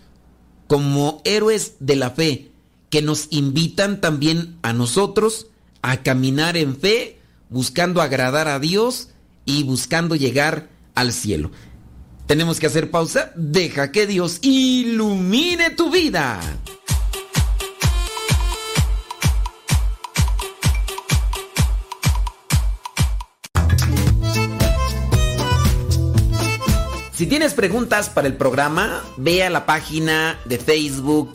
F: como héroes de la fe, que nos invitan también a nosotros a caminar en fe, buscando agradar a Dios y buscando llegar al cielo. Tenemos que hacer pausa. Deja que Dios ilumine tu vida. Si tienes preguntas para el programa, ve a la página de Facebook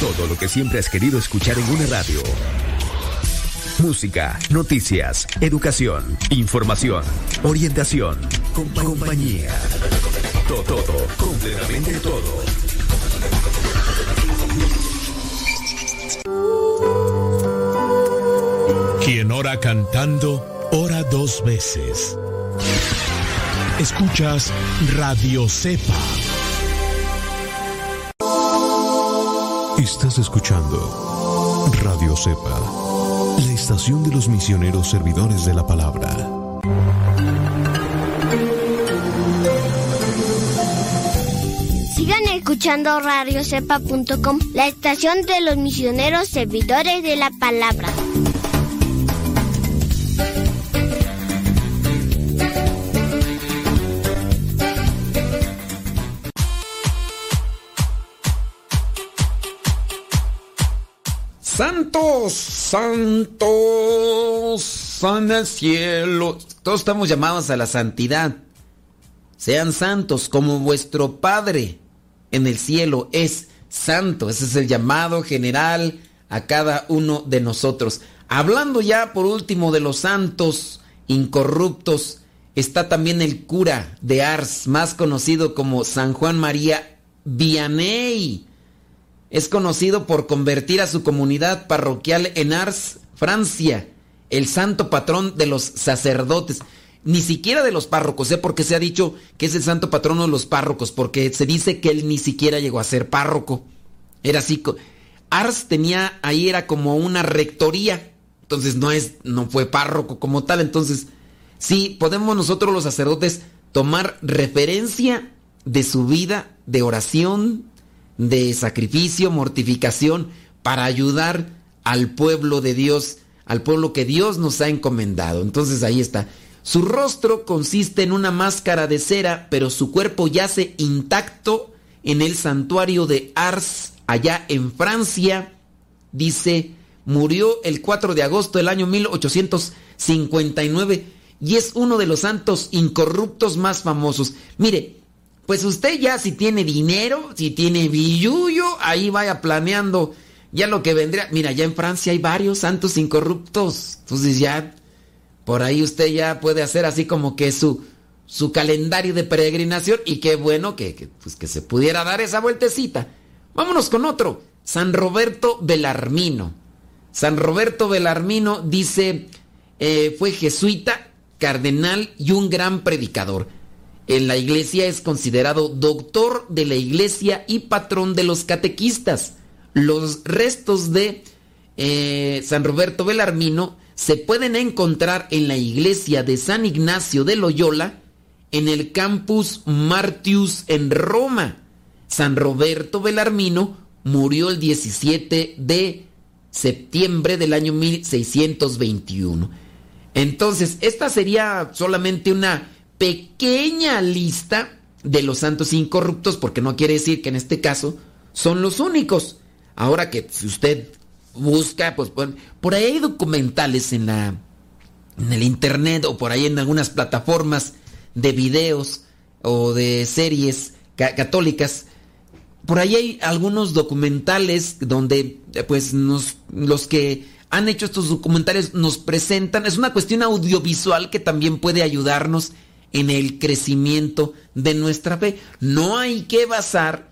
M: Todo, lo que siempre has querido escuchar en una radio. Música, noticias, educación, información, orientación, compa- compañía. Todo, todo, completamente todo.
G: Quien ora cantando, ora dos veces. Escuchas Radio Cepa.
E: Estás escuchando Radio Cepa, la estación de los misioneros servidores de la palabra.
R: Sigan escuchando radiocepa.com, la estación de los misioneros servidores de la palabra.
F: Santos, santos, en el cielo. Todos estamos llamados a la santidad. Sean santos como vuestro Padre en el cielo es santo. Ese es el llamado general a cada uno de nosotros. Hablando ya por último de los santos incorruptos, está también el cura de Ars, más conocido como San Juan María Vianney. Es conocido por convertir a su comunidad parroquial en Ars, Francia, el santo patrón de los sacerdotes. Ni siquiera de los párrocos, ¿eh? porque se ha dicho que es el santo patrono de los párrocos, porque se dice que él ni siquiera llegó a ser párroco. Era así. Ars tenía, ahí era como una rectoría, entonces no es, no fue párroco como tal, entonces sí, podemos nosotros los sacerdotes tomar referencia de su vida de oración, de sacrificio, mortificación, para ayudar al pueblo de Dios, al pueblo que Dios nos ha encomendado. Entonces ahí está. Su rostro consiste en una máscara de cera, pero su cuerpo yace intacto en el santuario de Ars, allá en Francia. Dice, murió el 4 de agosto del año 1859 y es uno de los santos incorruptos más famosos. Mire, pues usted ya si tiene dinero, si tiene billuyo, ahí vaya planeando ya lo que vendría. Mira, ya en Francia hay varios santos incorruptos. Entonces ya por ahí usted ya puede hacer así como que su su calendario de peregrinación y qué bueno que, que, pues que se pudiera dar esa vueltecita. Vámonos con otro, San Roberto Belarmino. San Roberto Belarmino dice, eh, fue jesuita, cardenal y un gran predicador. En la iglesia es considerado doctor de la iglesia y patrón de los catequistas. Los restos de eh, San Roberto Belarmino se pueden encontrar en la iglesia de San Ignacio de Loyola, en el campus Martius en Roma. San Roberto Belarmino murió el 17 de septiembre del año 1621. Entonces, esta sería solamente una pequeña lista de los santos incorruptos, porque no quiere decir que en este caso son los únicos. Ahora que si usted busca, pues por, ahí hay documentales en la en el internet o por ahí en algunas plataformas de videos o de series ca- católicas. Por ahí hay algunos documentales donde pues los que han hecho estos documentales nos presentan, es una cuestión audiovisual que también puede ayudarnos en el crecimiento de nuestra fe. No hay que basar,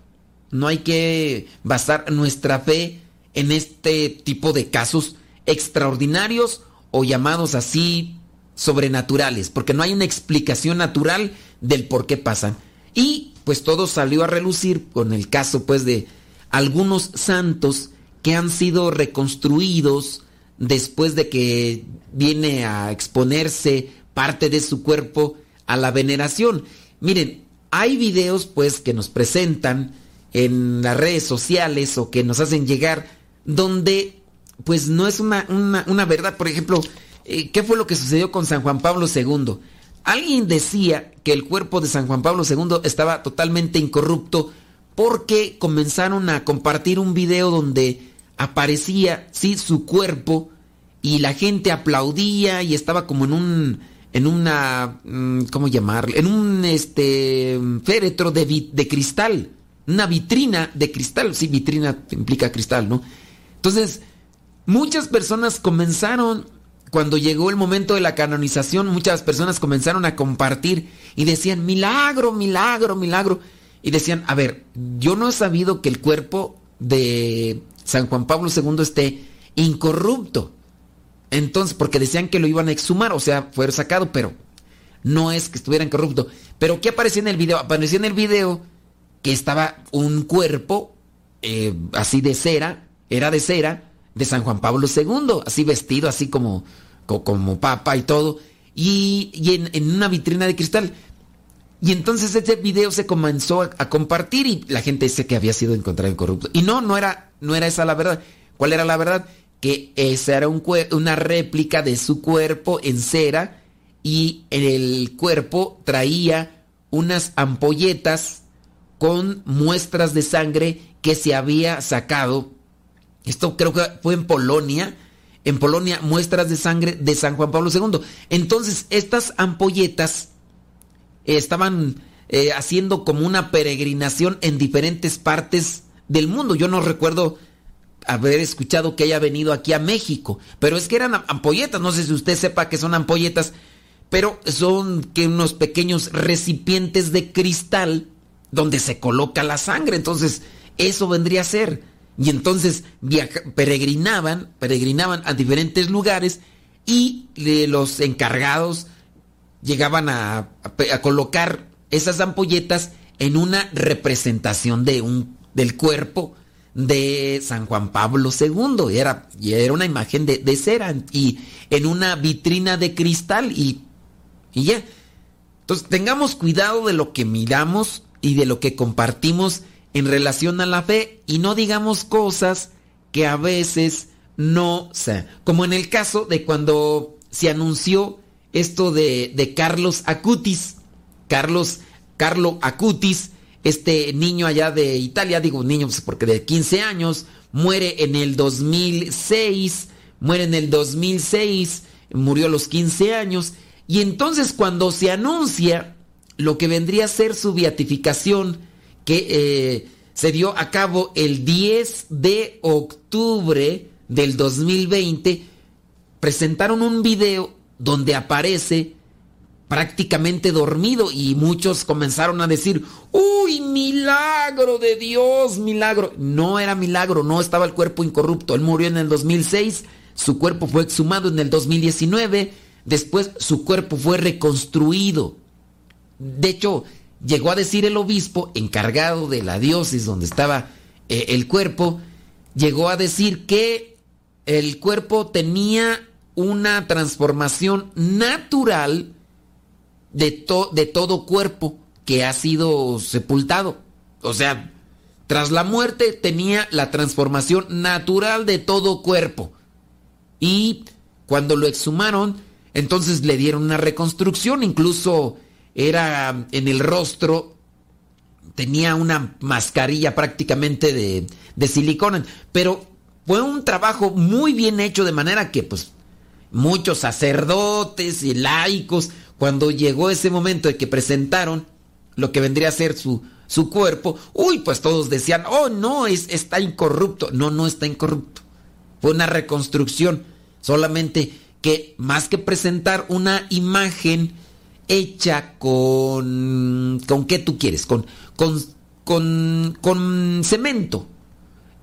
F: no hay que basar nuestra fe en este tipo de casos extraordinarios o llamados así sobrenaturales, porque no hay una explicación natural del por qué pasan. Y pues todo salió a relucir con el caso pues de algunos santos que han sido reconstruidos después de que viene a exponerse parte de su cuerpo a la veneración. Miren, hay videos pues que nos presentan en las redes sociales o que nos hacen llegar donde pues no es una, una, una verdad. Por ejemplo, eh, ¿qué fue lo que sucedió con San Juan Pablo II? Alguien decía que el cuerpo de San Juan Pablo II estaba totalmente incorrupto porque comenzaron a compartir un video donde aparecía, sí, su cuerpo y la gente aplaudía y estaba como en un, en una, mm, ¿cómo llamarle? En un, este, féretro de, de cristal, una vitrina de cristal, sí, vitrina implica cristal, ¿no? Entonces, muchas personas comenzaron, cuando llegó el momento de la canonización, muchas personas comenzaron a compartir y decían, milagro, milagro, milagro. Y decían, a ver, yo no he sabido que el cuerpo de San Juan Pablo II esté incorrupto. Entonces, porque decían que lo iban a exhumar, o sea, fue sacado, pero no es que estuviera incorrupto. Pero ¿qué aparecía en el video? Aparecía en el video que estaba un cuerpo eh, así de cera, era de cera, de San Juan Pablo II, así vestido, así como, co- como papa y todo, y, y en, una vitrina de cristal. Y entonces ese video se comenzó a, a compartir y la gente dice que había sido encontrado incorrupto. Y no, no era, no era esa la verdad. ¿Cuál era la verdad? Que esa era una réplica de su cuerpo en cera y el cuerpo traía unas ampolletas con muestras de sangre que se había sacado. Esto creo que fue en Polonia. En Polonia, muestras de sangre de San Juan Pablo II. Entonces, estas ampolletas estaban eh, haciendo como una peregrinación en diferentes partes del mundo. Yo no recuerdo haber escuchado que haya venido aquí a México, pero es que eran ampolletas. No sé si usted sepa que son ampolletas, pero son que unos pequeños recipientes de cristal donde se coloca la sangre. Entonces, eso vendría a ser. Y entonces viaja- peregrinaban, peregrinaban a diferentes lugares y eh, los encargados llegaban a, a colocar esas ampolletas en una representación de un, del cuerpo de San Juan Pablo II. Y era, y era una imagen de, de cera y en una vitrina de cristal y, y ya. Entonces tengamos cuidado de lo que miramos y de lo que compartimos en relación a la fe y no digamos cosas que a veces no, o sea, como en el caso de cuando se anunció esto de, de Carlos Acutis, Carlos, Carlo Acutis, este niño allá de Italia, digo niño pues, porque de 15 años, muere en el 2006, muere en el 2006, murió a los 15 años, y entonces cuando se anuncia lo que vendría a ser su beatificación, que eh, se dio a cabo el 10 de octubre del 2020, presentaron un video donde aparece prácticamente dormido y muchos comenzaron a decir, uy, milagro de Dios, milagro. No era milagro, no estaba el cuerpo incorrupto. Él murió en el 2006, su cuerpo fue exhumado en el 2019, después su cuerpo fue reconstruido. De hecho, llegó a decir el obispo encargado de la diócesis donde estaba eh, el cuerpo, llegó a decir que el cuerpo tenía una transformación natural de, to- de todo cuerpo que ha sido sepultado. O sea, tras la muerte tenía la transformación natural de todo cuerpo. Y cuando lo exhumaron, entonces le dieron una reconstrucción, incluso era en el rostro, tenía una mascarilla prácticamente de, de silicona, pero fue un trabajo muy bien hecho de manera que pues muchos sacerdotes y laicos, cuando llegó ese momento de que presentaron lo que vendría a ser su, su cuerpo, uy, pues todos decían, oh no, es, está incorrupto. No, no está incorrupto. Fue una reconstrucción, solamente que más que presentar una imagen hecha con... ¿Con qué tú quieres? Con, con, con, con cemento,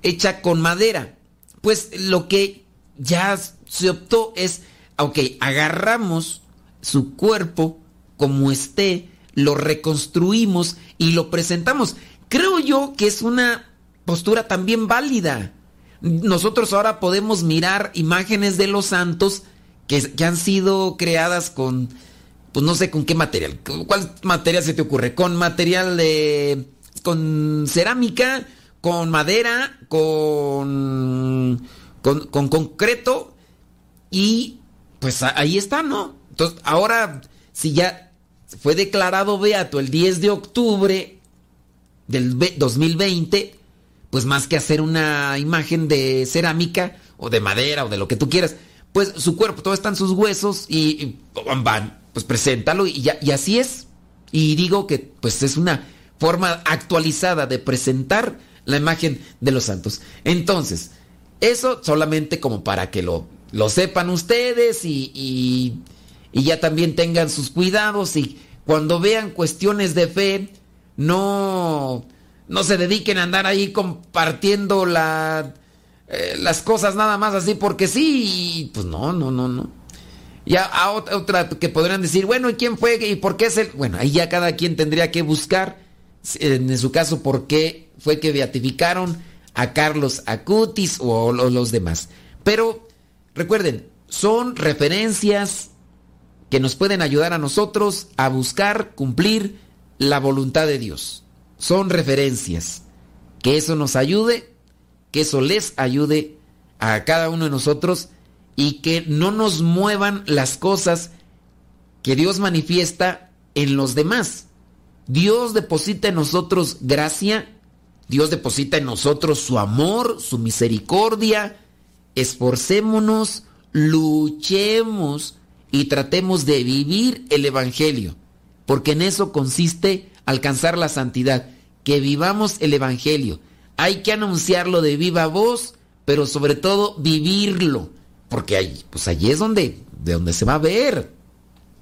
F: hecha con madera. Pues lo que ya se optó es, ok, agarramos su cuerpo como esté, lo reconstruimos y lo presentamos. Creo yo que es una postura también válida. Nosotros ahora podemos mirar imágenes de los santos que, que han sido creadas con, pues no sé con qué material. ¿Cuál material se te ocurre? Con material de... con cerámica, con madera, con, con, con concreto y pues ahí está, ¿no? Entonces, ahora, si ya fue declarado beato el 10 de octubre del 2020, pues más que hacer una imagen de cerámica o de madera o de lo que tú quieras, pues su cuerpo, todo está en sus huesos y, y van, pues preséntalo y, y así es. Y digo que pues es una forma actualizada de presentar la imagen de los santos. Entonces, eso solamente como para que lo, lo sepan ustedes y, y ya también tengan sus cuidados y cuando vean cuestiones de fe, no, no se dediquen a andar ahí compartiendo eh, las cosas nada más así porque sí, pues no, no, no, no. Ya a otra, otra que podrían decir, bueno, ¿y quién fue y por qué es el? Bueno, ahí ya cada quien tendría que buscar, en su caso, por qué fue que beatificaron a Carlos Acutis o, o los demás. Pero recuerden, son referencias que nos pueden ayudar a nosotros a buscar cumplir la voluntad de Dios. Son referencias. Que eso nos ayude, que eso les ayude a cada uno de nosotros y que no nos muevan las cosas que Dios manifiesta en los demás. Dios deposita en nosotros gracia, Dios deposita en nosotros su amor, su misericordia. Esforcémonos, luchemos y tratemos de vivir el Evangelio, porque en eso consiste alcanzar la santidad, que vivamos el Evangelio. Hay que anunciarlo de viva voz, pero sobre todo vivirlo, porque ahí, pues allí es donde, de donde se va a ver.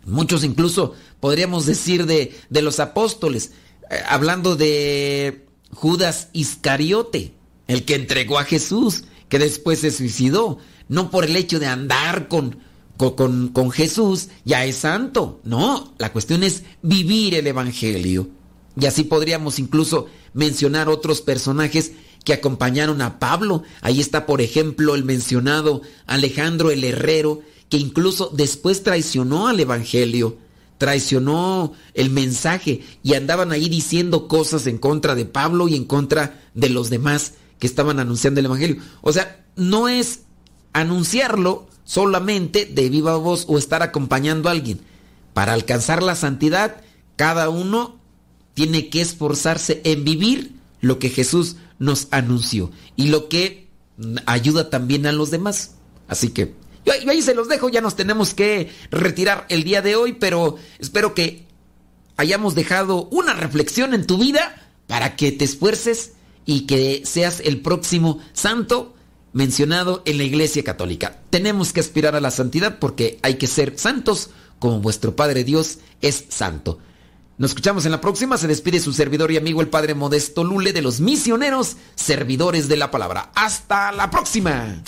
F: Muchos incluso podríamos decir de, de los apóstoles, eh, hablando de Judas Iscariote, el que entregó a Jesús, que después se suicidó, no por el hecho de andar con, con, Jesús, ya es santo. No, la cuestión es vivir el Evangelio. Y así podríamos incluso mencionar otros personajes que acompañaron a Pablo. Ahí está, por ejemplo, el mencionado Alejandro el Herrero, que incluso después traicionó al Evangelio, traicionó el mensaje y andaban ahí diciendo cosas en contra de Pablo y en contra de los demás que estaban anunciando el Evangelio. O sea, no es anunciarlo solamente de viva voz o estar acompañando a alguien. Para alcanzar la santidad, cada uno tiene que esforzarse en vivir lo que Jesús nos anunció y lo que ayuda también a los demás. Así que yo ahí se los dejo, ya nos tenemos que retirar el día de hoy, pero espero que hayamos dejado una reflexión en tu vida para que te esfuerces y que seas el próximo santo mencionado en la Iglesia Católica. Tenemos que aspirar a la santidad porque hay que ser santos como vuestro Padre Dios es santo. Nos escuchamos en la próxima. Se despide su servidor y amigo el Padre Modesto Lule de los misioneros servidores de la palabra. Hasta la próxima.